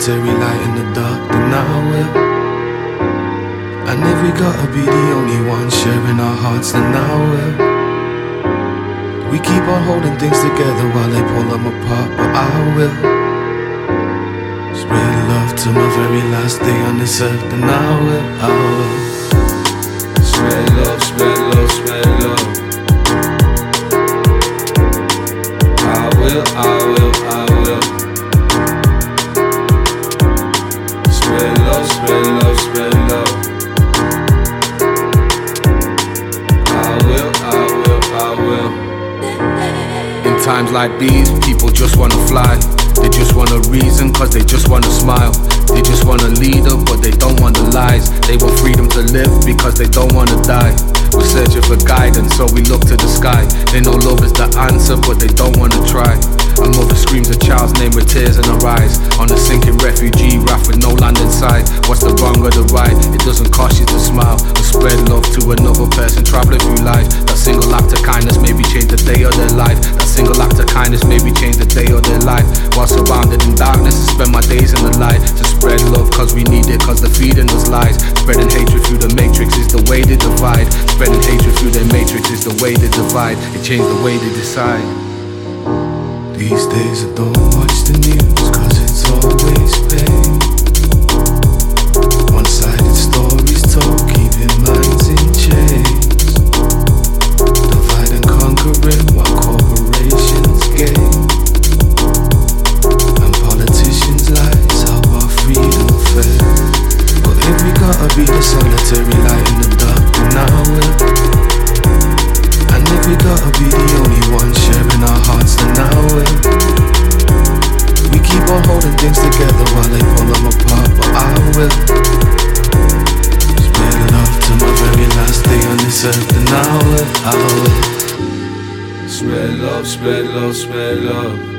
solitary light in the dark, then I will. And if we gotta be the only ones sharing our hearts, then I will. We keep on holding things together while they pull them apart, but I will. Spread love to my very last day on this earth, I will, I will. Spread love, spread love, spread love. I will, I will, I will. Times like these, people just wanna fly. They just want a reason, cause they just wanna smile. They just want a leader, but they don't want the lies. They want freedom to live because they don't wanna die. We're searching for guidance, so we look to the sky. They know love is the answer, but they don't wanna try. A mother screams a child's name with tears in her eyes. On a sinking refugee raft with no land in sight. What's the wrong or the right? It doesn't cost you to smile. Or spread love to another person traveling through life. That single act of kindness maybe change the day of their kindness maybe change the day of their life. While surrounded in darkness, I spend my days in the light. To spread love cause we need it, cause the feeding us lies. Spreading hatred through the matrix is the way they divide. Spreading hatred through their matrix is the way they divide. It changed the way they decide. These days I don't watch the news cause it's always pain. One sided stories told, keeping minds in chains. Divide and conquering while if we gotta be the solitary light in the dark, then I will. And if we gotta be the only ones sharing our hearts, then I will. We keep on holding things together while they pull them apart, but I will. Spread love to my very last day on this earth, then I will, I will. Spread love, spread love, spread love.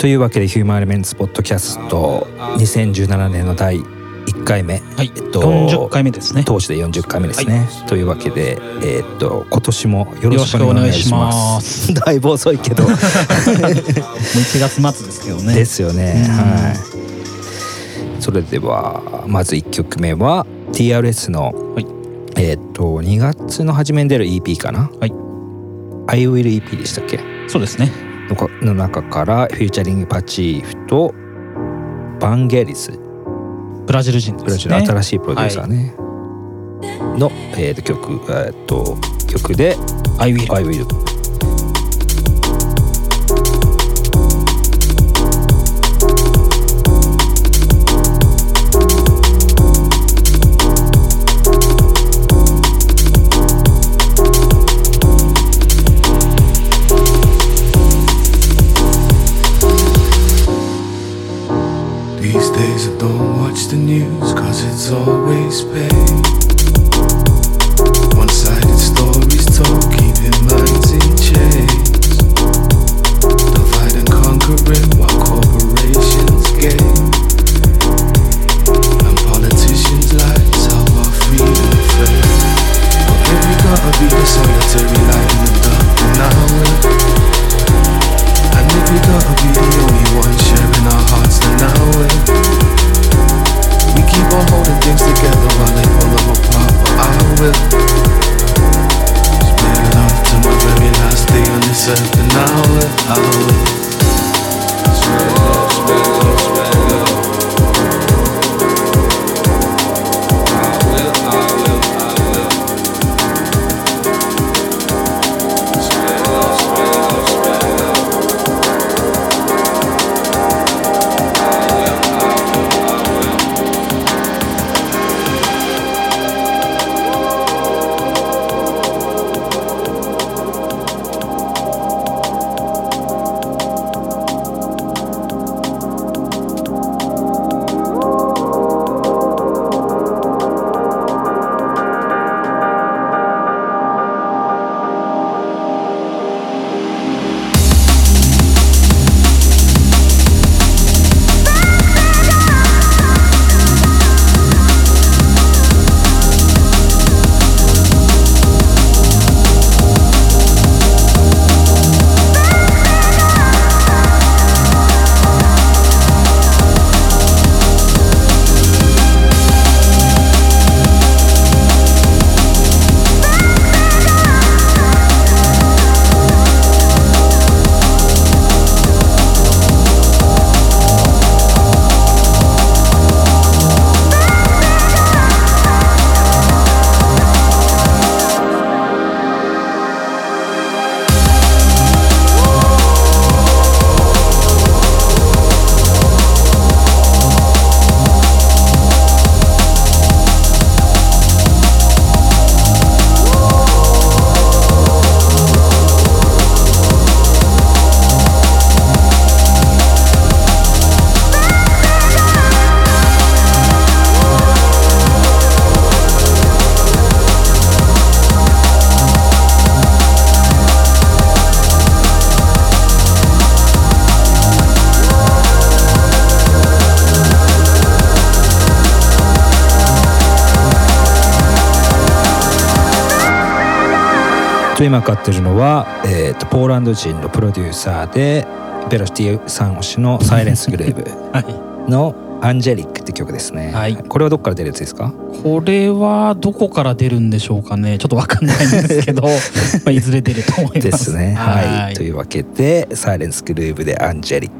というわけでヒューマンエレメンツポッドキャスト2017年の第1回目、はい、えっと40回目ですね。当時で40回目ですね、というわけで、えーっと今年もよろしくお願願いします。す。だいぶ遅いけど。もう1月末ですけどね。ですよね、うん。はい。それではまず1曲目は TRS の、はい。えーっと2月の初めに出る EP かな？はい。I Will EP でしたっけ？そうですね。の中からフューチャリングパチーフとバンゲリスブラジル人ブラですね。ジルの新しいプロデューサーね、の、えーと曲、えーと曲で「I will I Will」今買ってるのは、えー、とポーランド人のプロデューサーでベロシティさん推しのサイレンスグルーブ はい。の「アンジェリック」って曲ですね、はい。これはどっから出るやつですか？これはどこから出るんでしょうかね。ちょっとわかんないんですけど まあいずれ出ると思います。ですね。はい、とい。いうわけでサイレンスグルーブで「アンジェリッ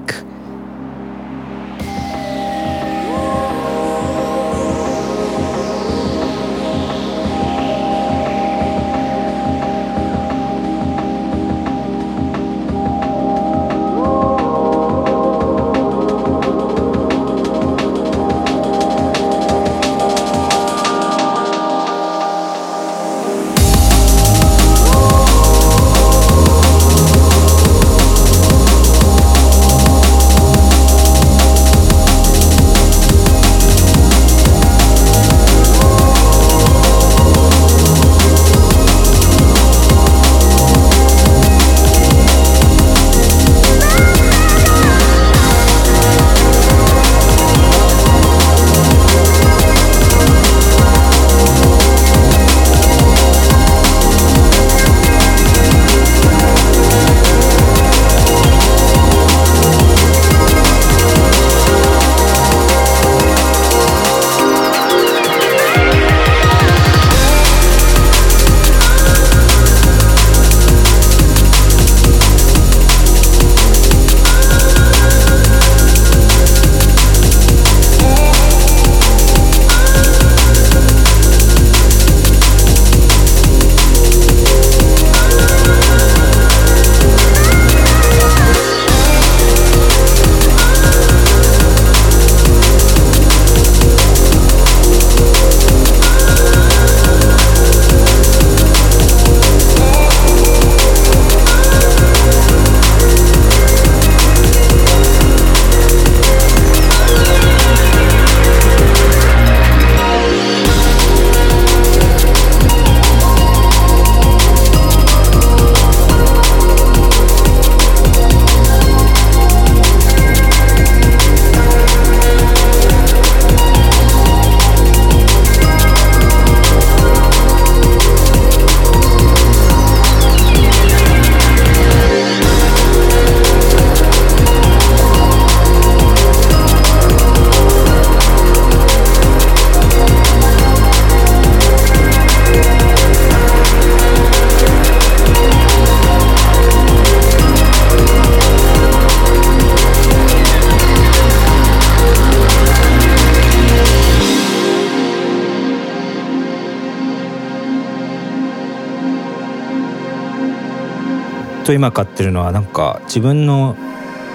と今買ってるのはなんか自分の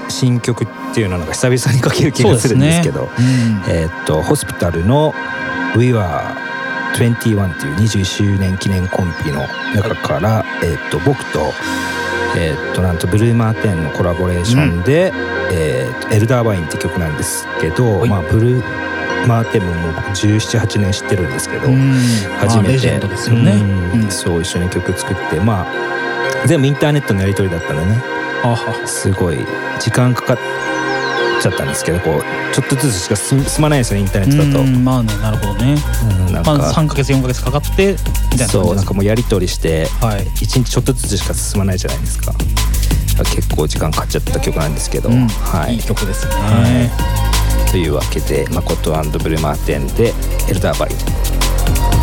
新曲っていうのが久々にかける気がするんですけどそうですね。えーっとホスピタルの「We Were 21」っていう21周年記念コンピの中から、えーっと僕と,、えーっとなんとブルーマーテンのコラボレーションで「えーっとエルダーバイン」って曲なんですけど、はい。まあ、ブルーマーテンももう僕1718年知ってるんですけど、うん。初めて、ね。うん。うん。そう一緒に曲作ってまあ 全部インターネットのやり取りだったんでねすごい時間かかっちゃったんですけどこうちょっとずつしか進進まないですよねインターネットだと。うんまあねなるほどね。うんなんか、まあ3ヶ月4ヶ月かかってみたいなそうなん感かもうやり取りしてはい。一日ちょっとずつしか進まないじゃないですか。結構時間かかっちゃった曲なんですけど、うん。はい。いい曲ですね。はい。というわけで誠ブルーマーテンで「エルダーバイ」かか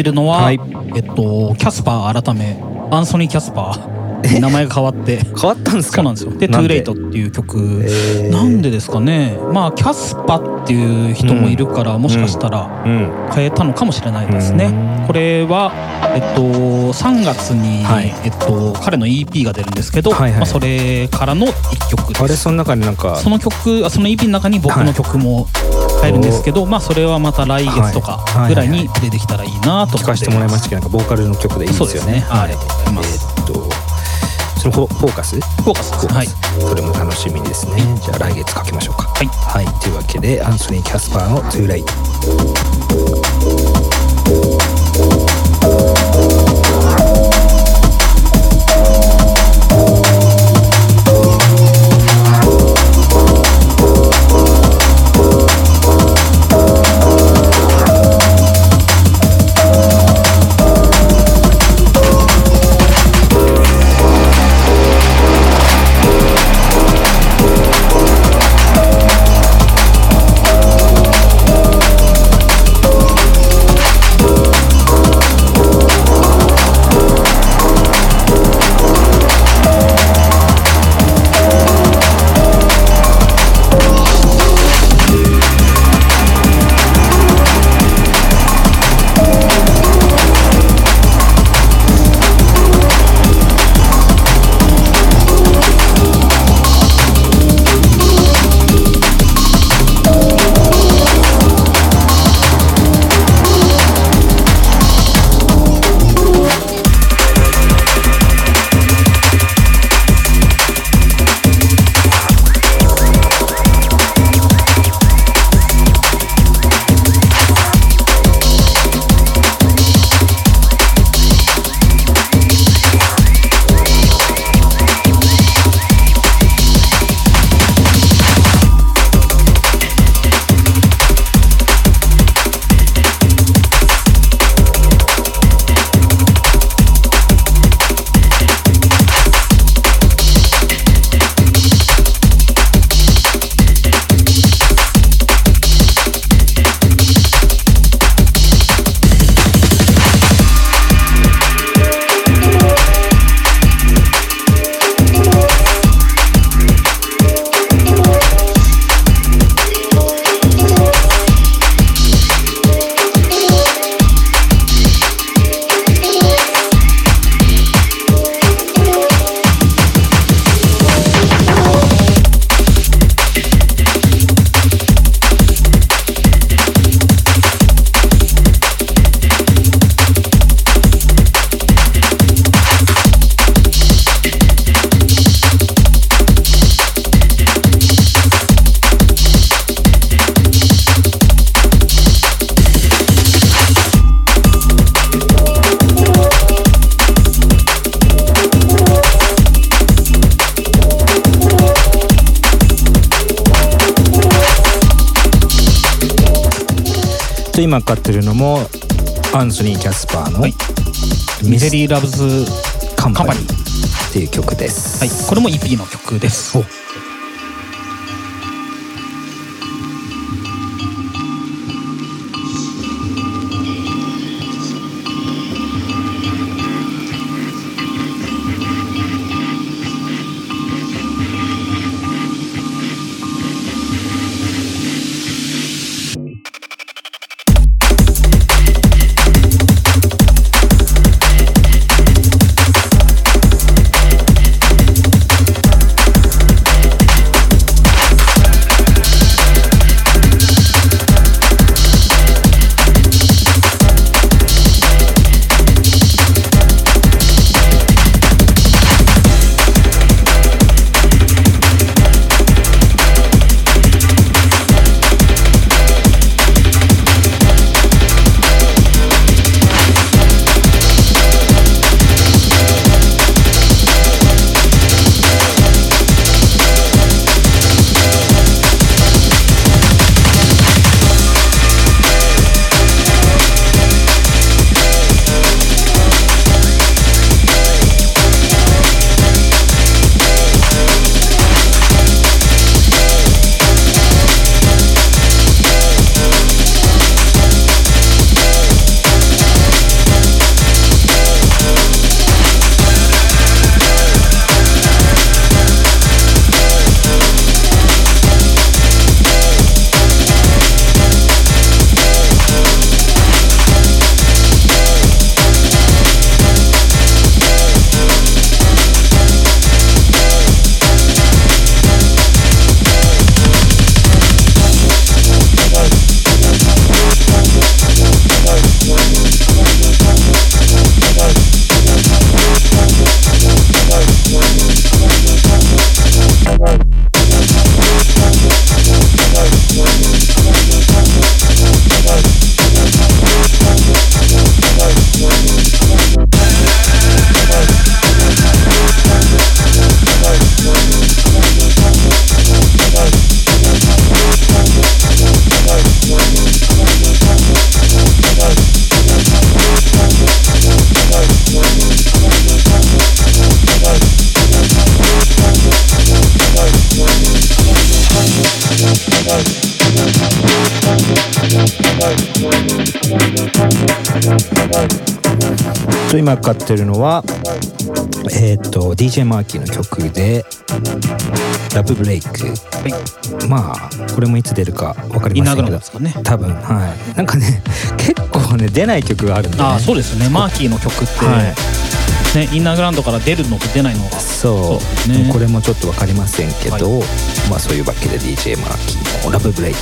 ってるのは、はい。えっとキャスパー改めアンソニー・キャスパー。名前が変わって。変わったんですか？そうなんですよ。で「トゥーレイトっていう曲。えー。なんでですかね。まあキャスパっていう人もいるから、もしかしたらうん。変えたのかもしれないですね。うん。これはえっと3月に、はい。えっと彼の EP が出るんですけど、はいはい。まあ、それからの1曲です。あれその中になんかその曲あその EP の中に僕の曲も入るんですけど、まあそれはまた来月とかぐらいに出てきたらいいなと思って。聞かせてもらいましたけどボーカルの曲でいいですよね。そのフォフォーカス？フォーカスです。はい。それも楽しみですね。じゃあ来月かけましょうか。はい。はい。というわけでアンソニー・キャスパーの「トゥーレイト」と今かかってるのもアンソニー・キャスパーのはい「ミスミゼリー・ラブズカンパニーカンパニ」っていう曲です。はい。これも EP の曲ですかかってるのはえっ、ー、と DJ マーキーの曲で「ラブブレイク」はい、まあこれもいつ出るか分かりませんけど、ね、多分はい。なんかね結構ね出ない曲があるんで、ね、あそうですね。マーキーの曲って、はい。ね、インナーグラウンドから出るのと出ないのがそうね、これもちょっと分かりませんけど、はい、まあそういうわけで DJ マーキーの「ラブブレイク」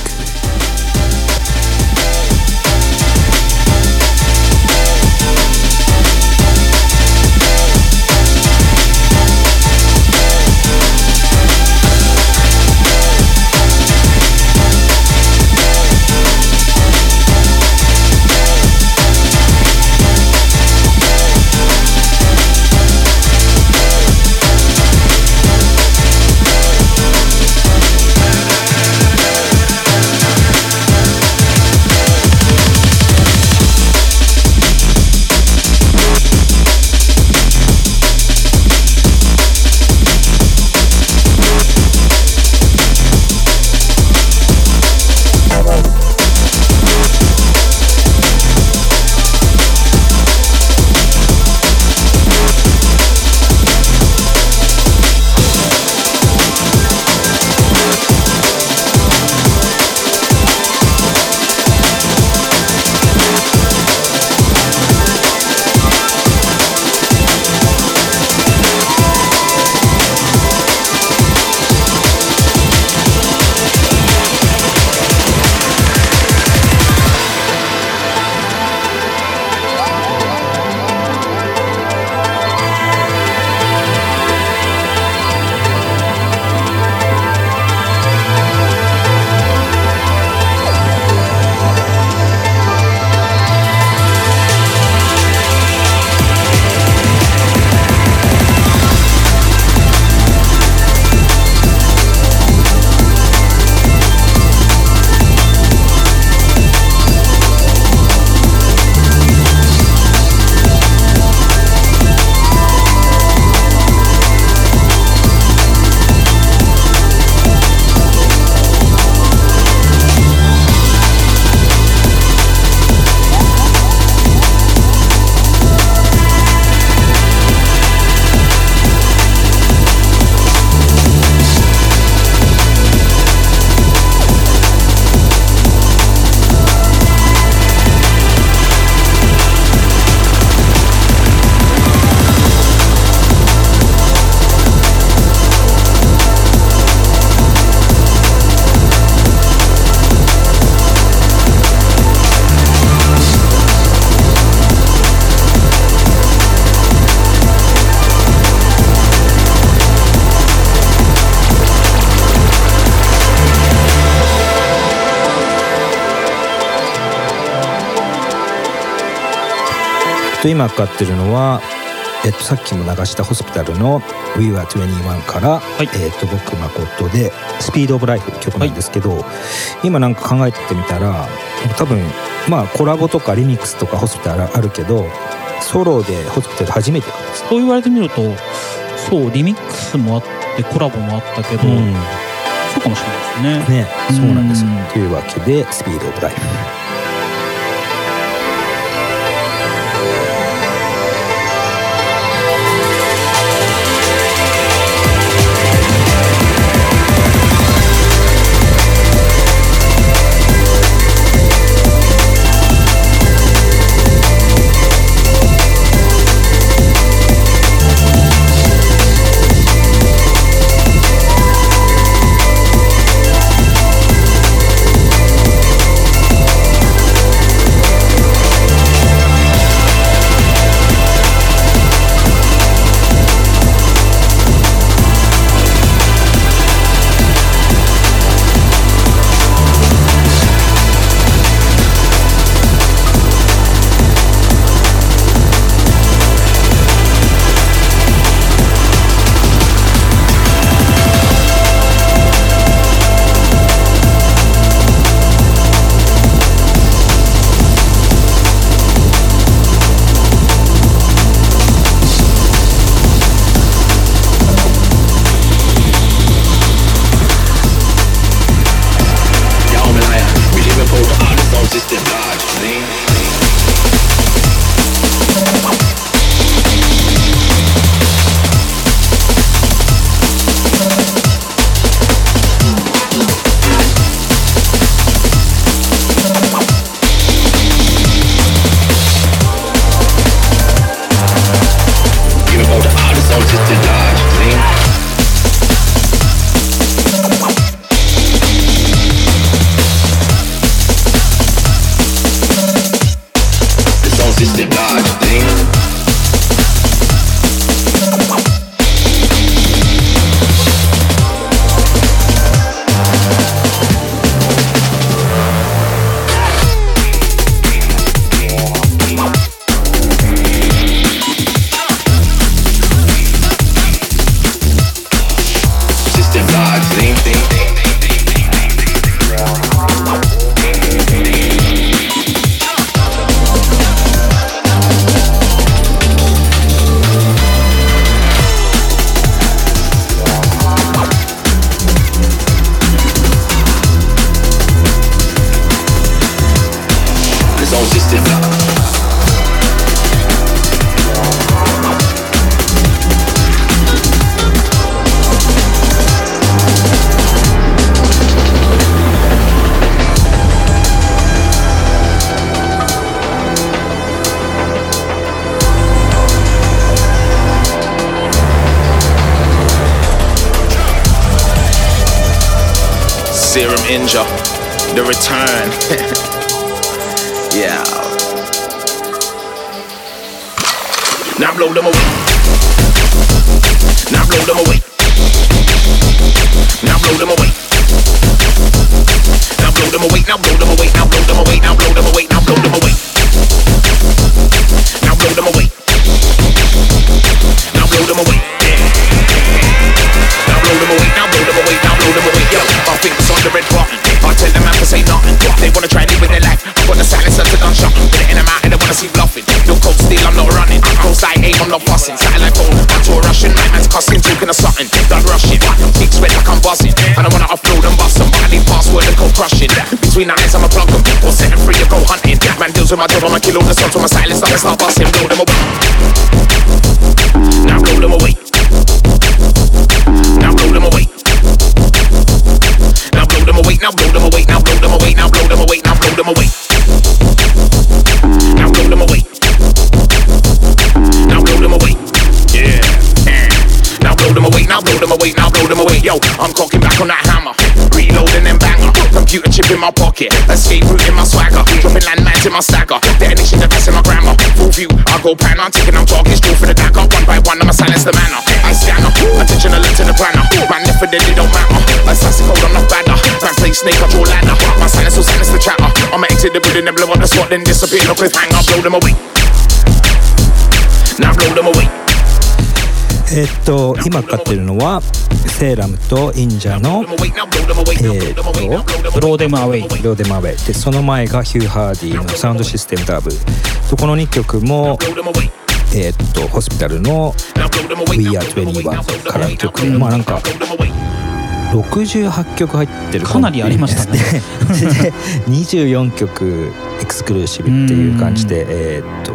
と今かかってるのは、えっと、さっきも流したホスピタルの「We Were 21」から、はい、えっと、僕誠で「スピード・オブ・ライフ」曲なんですけど、はい、今なんか考えてみたら多分まあコラボとかリミックスとかホスピタルあるけどソロでホスピタル初めてそう言われてみるとそうリミックスもあってコラボもあったけど、うん、そうかもしれないですね。ねそうなんですよ、というわけで「スピード・オブ・ライフ」。Serum the return. yeah. Now blow them away. Now blow them away. Now blow them away. Now blow them away. Now blow them away. Talking of something. Done rushing. Kicks red like I'm buzzing. And I wanna offload and bust them. But I password and code crushing. Between the eyes, I'm a plug them. Or set them free to go hunting. Man deals with my job, I'ma kill all the sons with my silence. I'ma start busting. Blow them away. Blow them away. Yo, I'm cocking back on that hammer. Reloading them banger. Computer chip in my pocket. Escape route in my swagger. Dropping landmines in my stagger. Detonation device in my grammar. Full view. I go pan. I'm taking. I'm talking straight for the dagger. One by one, I'ma silence the manner. I scanner. Attention alert to the planner. Man, if it it don't matter. Assassin code, I'm not badder. Man, play snake, I draw ladder. My silence will silence the chatter. I'ma exit the building and blow up the spot, then disappear. No cliffhanger. Blow them away. えっと今かかってるのはセーラムとインジャのえーとブローデムアウェイローデマウェイでその前がヒュー・ハーディのサウンドシステムダブとこの2曲もえっとホスピタルの We Are 21からの曲でまあなんか68曲入ってるかなりありましたね。で24曲エクスクルーシブっていう感じでえっと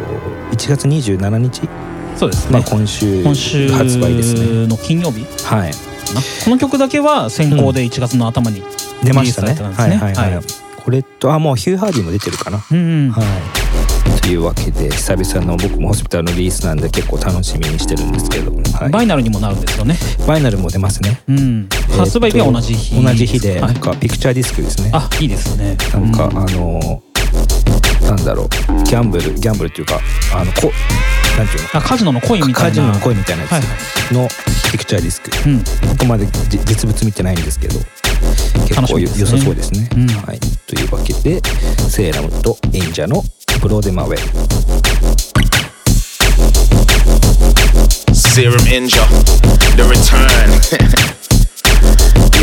1月27日、そうですね。まあ、今週今週発売ですね。の金曜日はい。この曲だけは先行で1月の頭に出ましたね。リリースされてたんですね。はいはいはい、これとあもうヒュー・ハーディも出てるかな、うんうんはい、というわけで久々の僕もホスピタルのリリースなんで結構楽しみにしてるんですけど、はい、バイナルにもなるんですよね。バイナルも出ますね。うん。発売日は同じ日。同じ日で、はい。なんかピクチャーディスクですね。あいいですね。なんか、うん。あのなんだろう。ギャンブルギャンブルっていうかあのこなんていうの？あカジノの恋みたいな。カジノの声みたいなやつはいのピクチャーディスク、うん。ここまでじ実物見てないんですけど結構ね。良さそうですね、うん。はい、というわけでセーラムとインジャのブローデマウェイ。Serum Inja, the return.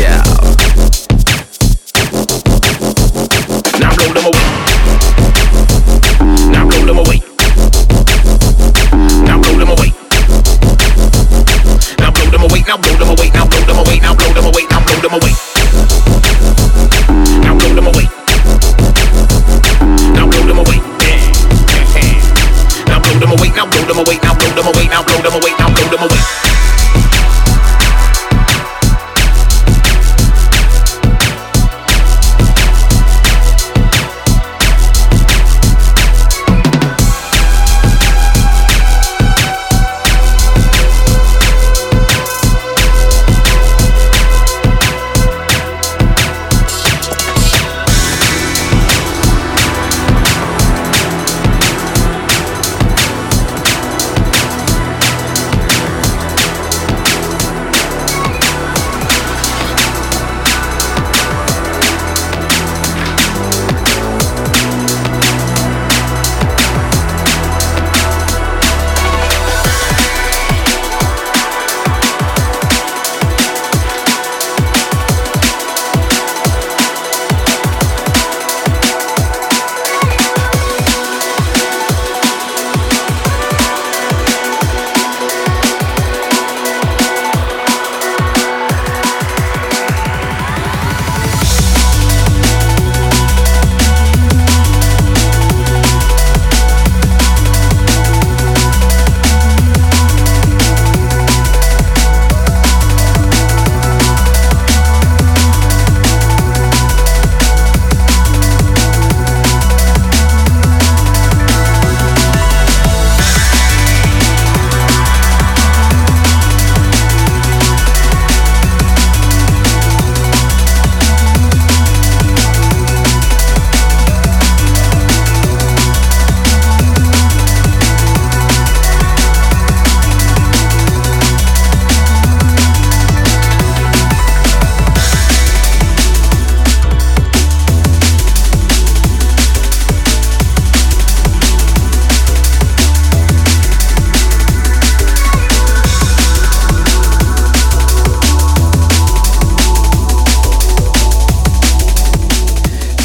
yeah. Them away. Now blow them away. Now blow them away. Now blow them away. Now blow them away. Now blow them away. Now blow them away. Now blow them away. Now blow them away. Now blow them away. Now blow them away. Now blow them away. Now blow them away. Now blow them away.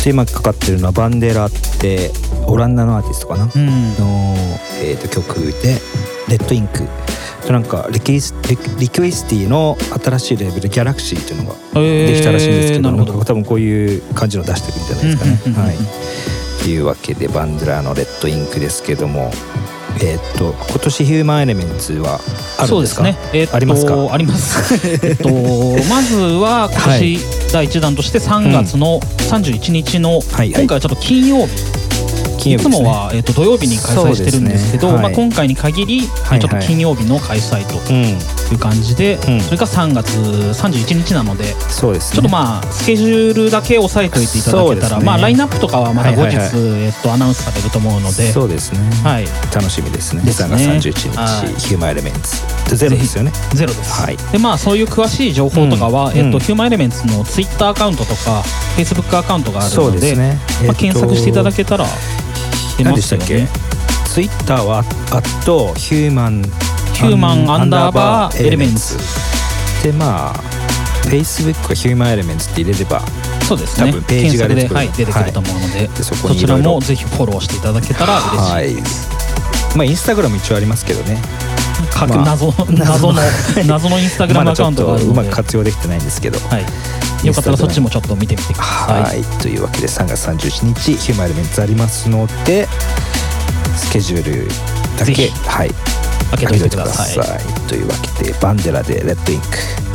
で今かかってるのはバンデラってオランダのアーティストかな、うん。の、えー、と曲で「レッドインク」となんかリクイスリリクエスティの新しいレーベル「ギャラクシーっていうのができたらしいんですけど,、えーど。多分こういう感じの出してるんじゃないですかね。はい、というわけでバンデラの「レッドインク」ですけどもえっ、と今年ヒューマンエレメンツはあるんですか？ね。えっとありますか？あります。えっとまずは今はい年第一弾として3月の31日の、はいはい今回はちょっと金曜日。金曜日ですね。いつもは、えっと土曜日に開催してるんですけどねはいまあ、今回に限り、はい。ちょっと金曜日の開催とうん。いう感じで、うん。それが3月31日なので、そうですね。ちょっとまあスケジュールだけ押さえておいていただけたら、まあラインナップとかはまた後日、はいはい。はいえっとアナウンスされると思うので、そうですね、はい。楽しみですね。ですね。3月31日、はい。ヒューマンエレメンツ。ゼロですよね。ゼロです。はい。でまあそういう詳しい情報とかは、うん。えっとうん。ヒューマンエレメンツのツイッターアカウントとかフェイスブックアカウントがあるので、ね、まあ検索していただけたら出何ましたっけ？よね。ツイッターはアットヒューマンヒューマンアンダーバーエレメンツ。でまあフェイスブックはヒューマンエレメンツって入れればそうですね。多分ページが出てくる。はい、出てくると思うので、でそこそちらもぜひフォローしていただけたら嬉しいです。まあインスタグラム一応ありますけどね。各まあ謎謎の 謎のインスタグラムアカウントがあるまだちょっとうまので、く活用できてないんですけど。はい。よかったらそっちもちょっと見てみてください。はい、というわけで3月31日ヒューマンエレメンツありますのでスケジュールだけはい。開けておいてください。開けておいてください。というわけでバンデラでレッドインク「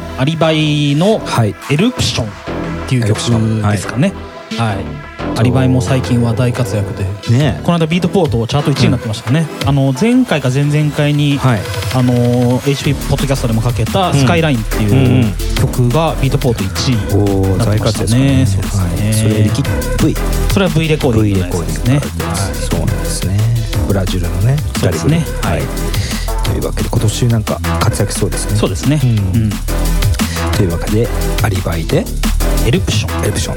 はアリバイのはい。エルプションっていう曲ですかね。はい。アリバイも最近は大活躍で。ね。この間ビートポートチャート1位になってましたね、あの前回か前々回に、はい。あの HP ポッドキャストでもかけた「スカイライン」ってうんいう曲がビートポート1位おお大活躍ねですそうですね。はい、それリキ V それは V レコーディン V グレコーディングねですそうなんですね。ブラジルのねそうですね。はい。というわけで今年なんか活躍しそうですね。そうですね、うん。うん。というわけでアリバイでエルプション。エルプション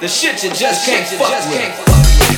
The shit you just can't fuck with.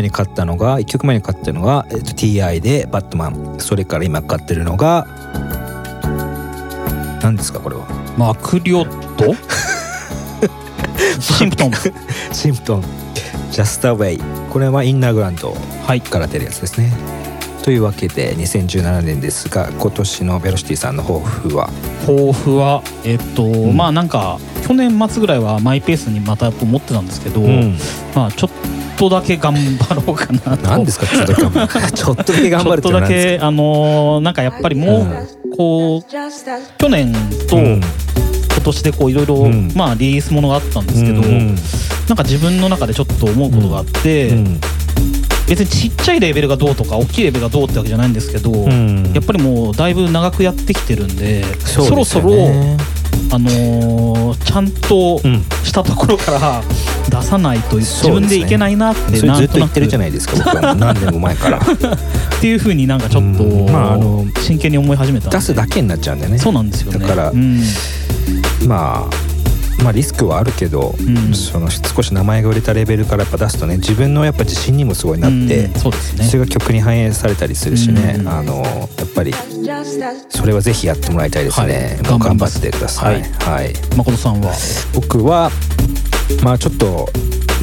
前に買ったのが1曲前に買ったのが、えっと、TI でバットマン。それから今買ってるのが何ですかこれは？マクリオット？シンプトン。シンプトン。ジャスタウェイこれはインナーグランドから出るやつですね、というわけで2017年ですが今年のベロシティさんの抱負は？抱負はえっと、うん、まあなんか去年末ぐらいはマイペースにまた思ってたんですけど、うん、まあちょっとだけ頑張ろうかな。と何ですかちょっとちょっとだけ頑張るちょっとだけあのー、なんかやっぱりもう、うん、こう去年と今年でこういろいろまあリリースものがあったんですけど、うん、なんか自分の中でちょっと思うことがあって、うん、別にちっちゃいレベルがどうとか大きいレベルがどうってわけじゃないんですけど、やっぱりもうだいぶ長くやってきてるんで、そろそろあのー、ちゃんとしたところから出さないと自分でいけないなって、ね、ずっと言ってるじゃないですか僕は何年も前から。っていうふうになんかちょっと、まあ、あの真剣に思い始めた出すだけになっちゃうんだよね。そうなんですよね。だから、うん、まあまあ、リスクはあるけど、うん、その少し名前が売れたレベルからやっぱ出すとね自分のやっぱ自信にもすごいなって、うん、そうですね、それが曲に反映されたりするしね、うん、あのやっぱりそれはぜひやってもらいたいですね、はい、頑張ってください、はい、はい、誠さんは？僕はまあちょっと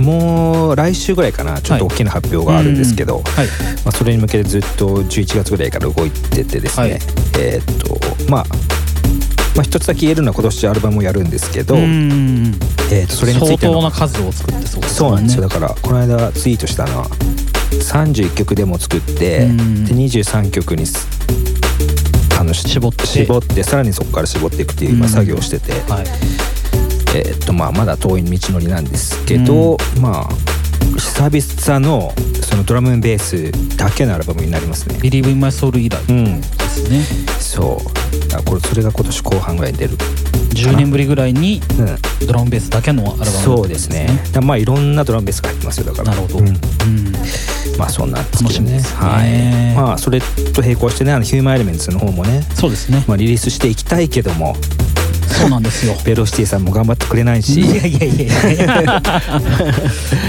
もう来週ぐらいかな。ちょっと大きな発表があるんですけど、はい、まあ、それに向けてずっと11月ぐらいから動いててですね、はい、えっとまあまあ、一つだけ言えるのは今年アルバムをやるんですけど、えー、とそれについての相当な数を作ってそうです、ね、そうなんですよ。だからこの間ツイートしたのは31曲デモ作ってで23曲にあの絞って。絞ってさらにそこから絞っていくっていう今作業をしてて、はい、えー、っとまあまだ遠い道のりなんですけど、まあ久々のそのドラムベースだけのアルバムになりますね。Believe in My Soul 以来ですね。うん、そうあこれそれが今年後半ぐらいに出る。10年ぶりぐらいにドラムベースだけのアルバム、ね、そうですね。まあいろんなドラムベースが入ってますよだから。なるほど、うん、うん、まあそんなんですけどね、ね、はい。まあそれと並行してねあのヒューマンエレメンツの方もね。そうですね、まあ、リリースしていきたいけどもそうなんですよ。ベロシティさんも頑張ってくれないし。いやいやいや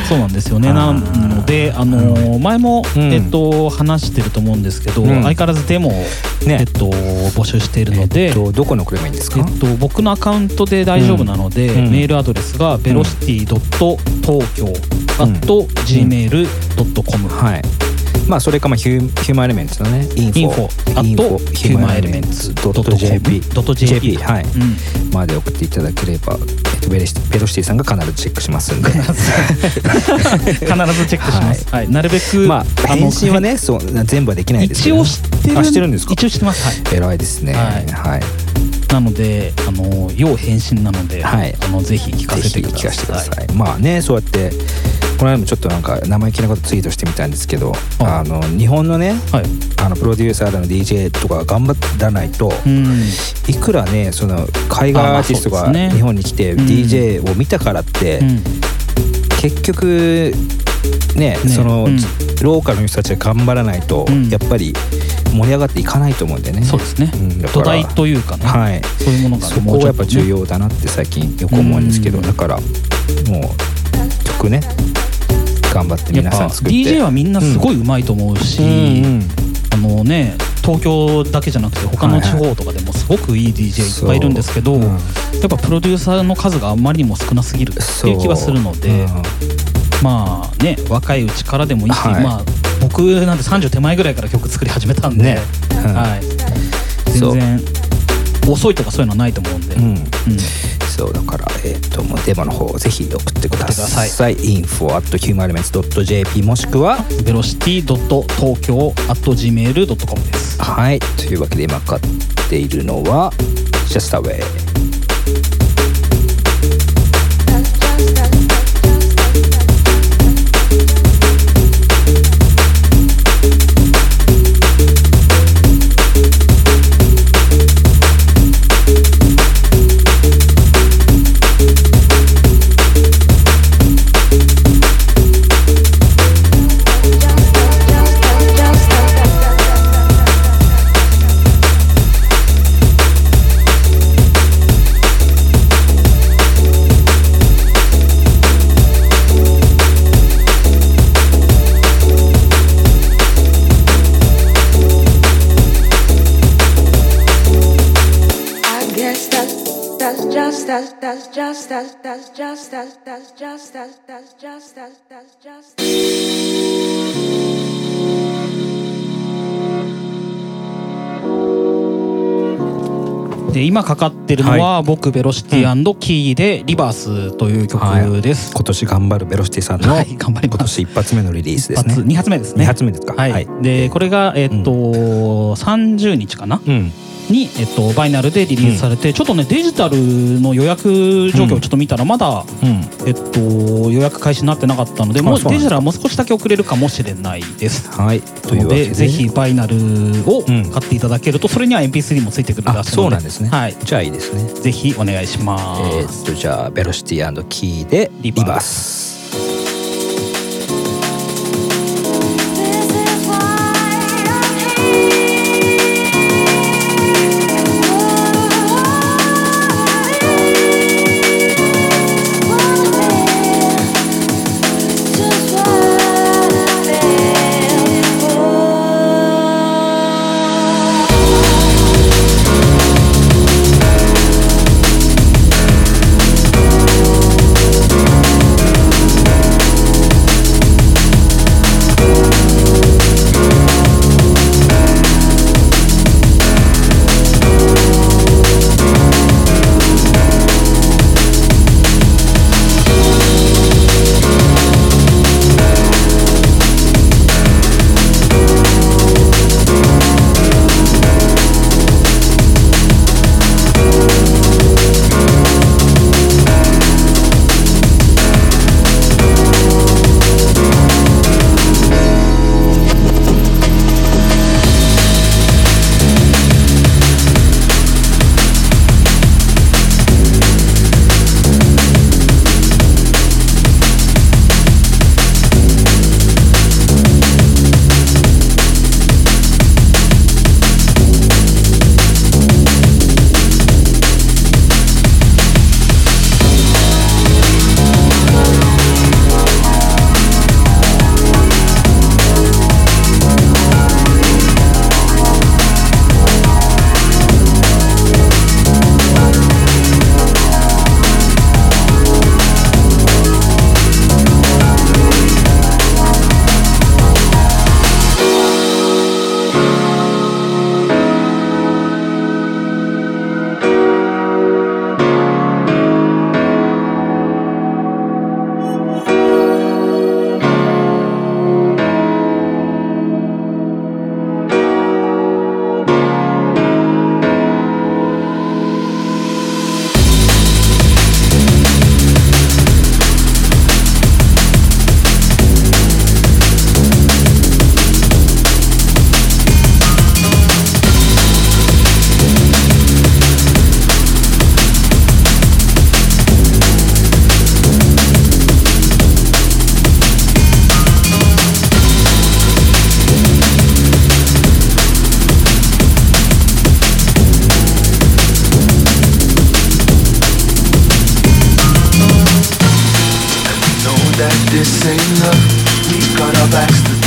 そうなんですよね。なのであの前も、えっと話してると思うんですけど、相変わらずデモを、えっと募集しているので、どこに送ればいいんですか、えっと、僕のアカウントで大丈夫なので、メールアドレスがベロシティ東京 at gmail.com、はいまあそれかまあヒューマンエレメンツのねインフォ。インフォ。インフォ。ヒューマンエレメンツ .jp .jp はい、うん、まで送っていただければ、えっと、ベロシティさんが必ずチェックしますんで。必ずチェックします、はい、はい、なるべくまあ返信はね そう全部はできないですけど、ね、一応知ってるあ知ってるんですか？一応知ってます、はい、偉いですね。はい、はい。なのであの要返信なので、はい、あのぜひ聞かせてください。聞かせてください。まあねそうやってこの間もちょっとなんか生意気なことツイートしてみたんですけど、ああの日本のねはい。あのプロデューサーだの DJ とか頑張らないと、うん。いくらねその海外アーティストが日本に来てうん。DJ を見たからって、うん。結局ねね。その、うん。ローカルの人たちが頑張らないと、うん。やっぱり盛り上がっていかないと思うんでね。そうですね。うん。土台というかね。はい。そういうものがそこはやっぱ重要だなって最近よく思うんですけど、うん。だからもう曲ね頑張ってやっぱ皆さん作って。DJ はみんなすごい上手いと思うし、あのね東京だけじゃなくて他の地方とかでもすごくいい DJ いっぱいいるんですけど、そううん。やっぱプロデューサーの数があまりにも少なすぎるっていう気はするので、うん。まあね若いうちからでもいいし、はい。まあ僕なんて30手前ぐらいから曲作り始めたんで、ね。うん。はい、全然遅いとかそういうのはないと思うんで、うんうんそうだから、えっともうデモの方ぜひ送ってください。送って info at humanelements.jp もしくはベロシティ .tokyo.gmail.com です。はいというわけで今買っているのは Just Away 'Cause I just that's just as that's just as that's just as that's just as that's just. で今かかってるのは、僕ベロシティキーでリバースという曲です。今年頑張るベロシティさんの、はい頑張ります今年一発目のリリースですね。二発目ですね。二発目ですかはい。はいでこれがえっと、30日かなうんにえっとバイナルでリリースされて、ちょっとねデジタルの予約状況をちょっと見たらまだ、うん。えっと予約開始になってなかったので、もうデジタルはもう少しだけ遅れるかもしれないです。はい。というのわけでで。ぜひバイナルをうん買っていただけると、それには MP3 もついてくるらあしいので。そうなんですね。はい。じゃあいいですね。ぜひお願いします、えーっとじゃあベロシティキーでリリバース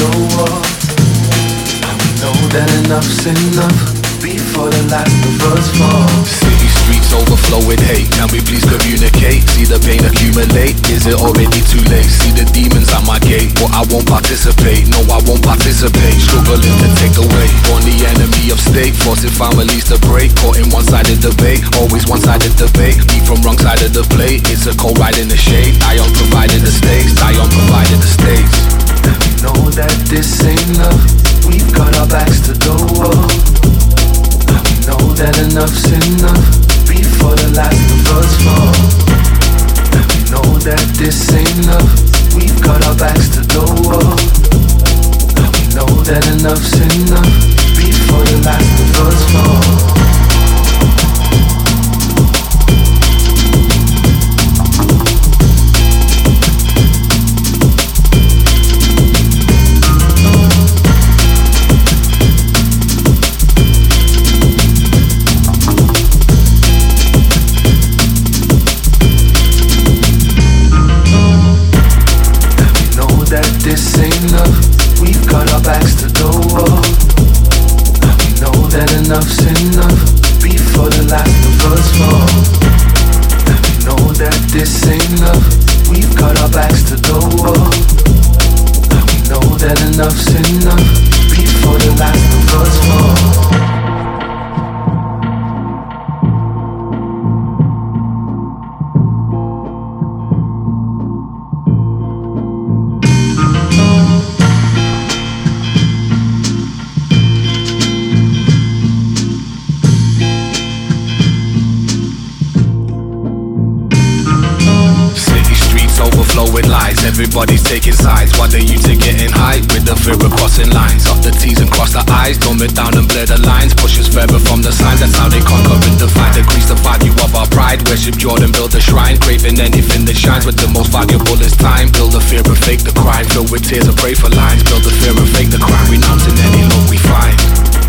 to the. And we know that enough's enough before the last of us fall. City streets overflow with hate. Can we please communicate? See the pain accumulate. Is it already too late? See the demons at my gate, but I won't participate. No, I won't participate. Struggling to take away. Born the enemy of state, forcing families to break. Caught in one-sided debate, always one-sided debate. Eat from wrong side of the plate. It's a cold ride in the shade. I am providing the stakes. I am providing the stakes. Know that this ain't love. We've got our backs to the wall We know that enough's enough before the last of us fall. We know that this ain't love. We've got our backs to the wall. We know that enough's enough before the last of us fall. Flow with lies, everybody's taking sides. Why they you to getting high with the fear of crossing lines? Off the T's and cross the I's. Dumb it down and blur the lines. Push us further from the signs. That's how they conquer and divide. Decrease the value of our pride. Worship Jordan, build a shrine. Craving anything that shines. But the most valuable is time. Build a fear and fake the crime. Fill with tears and pray for lines. Build a fear and fake the crime. Renouncing any love we find.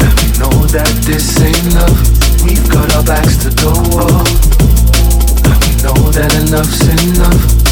And we know that this ain't love. We've got our backs to the wall. And we know that enough's enough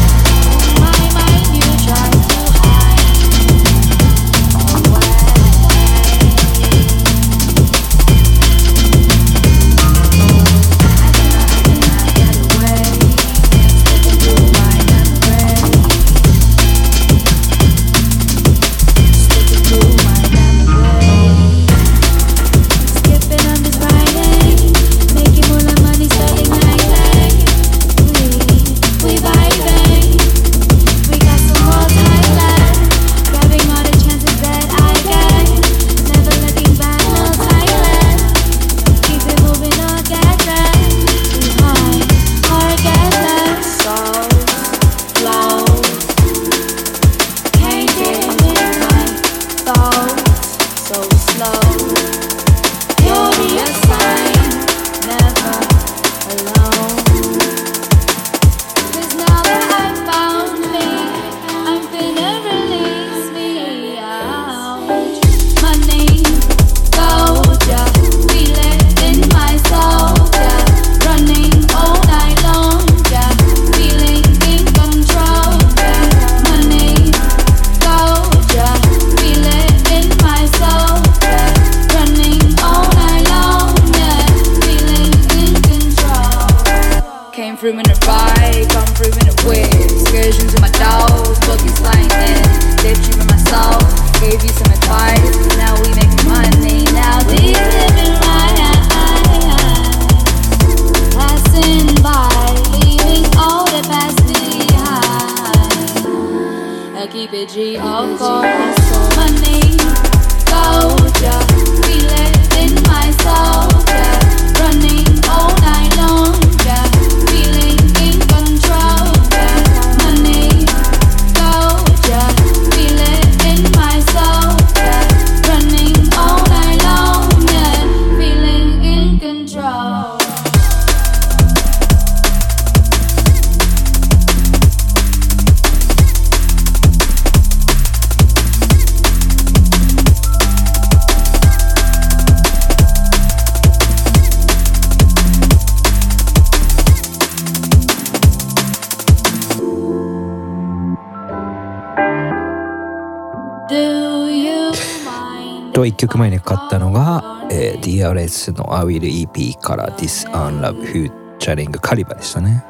曲前にかかったのが、えー、DRS の I Will EP から This Unlove Featuring カリバでしたね。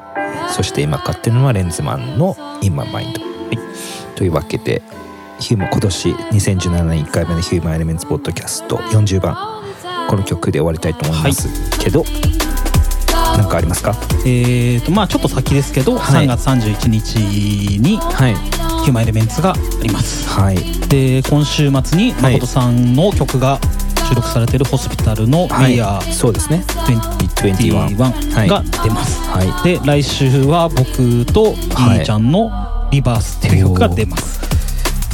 そして今かかってるのはレンズマンの In My Mind、はい、というわけでヒューマン今年2017年1回目のヒューマンエレメンツポッドキャスト40番。この曲で終わりたいと思います。けど、何かありますか？えーとまあちょっと先ですけど、はい。3月31日にはいヒューマンエレメンツがありますはい。で今週末にはい。誠さんの曲が収録されてるホスピタルの「はい。We Are そうですね。21」21が出ます、はい。で来週は僕といはい。ーちゃんの「リバース」っていう曲が出ます。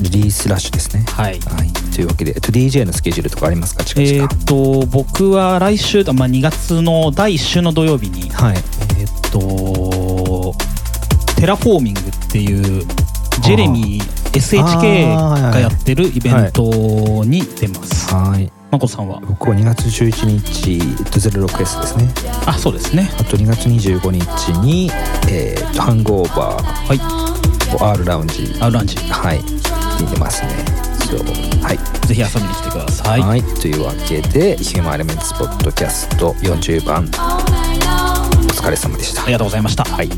リリースラッシュですね。はい。はい。というわけでえっと DJ のスケジュールとかありますか？近え々ーっと僕は来週、まあ、2月の第1週の土曜日にはい。えーっとテラフォーミングっていうジェレミー SHK がやってるイベントに出ます。はい。まこさんは？僕は2月11日えっと 06S ですね。あそうですね。あと2月25日に、えー、とハングオーバー。はい。R ラウンジ。 R ラウンジ。はい。に出ますね。はい。ぜひ遊びに来てください。はい、というわけで Human Elements ポッドキャスト40番。お疲れ様でした。ありがとうございました。はい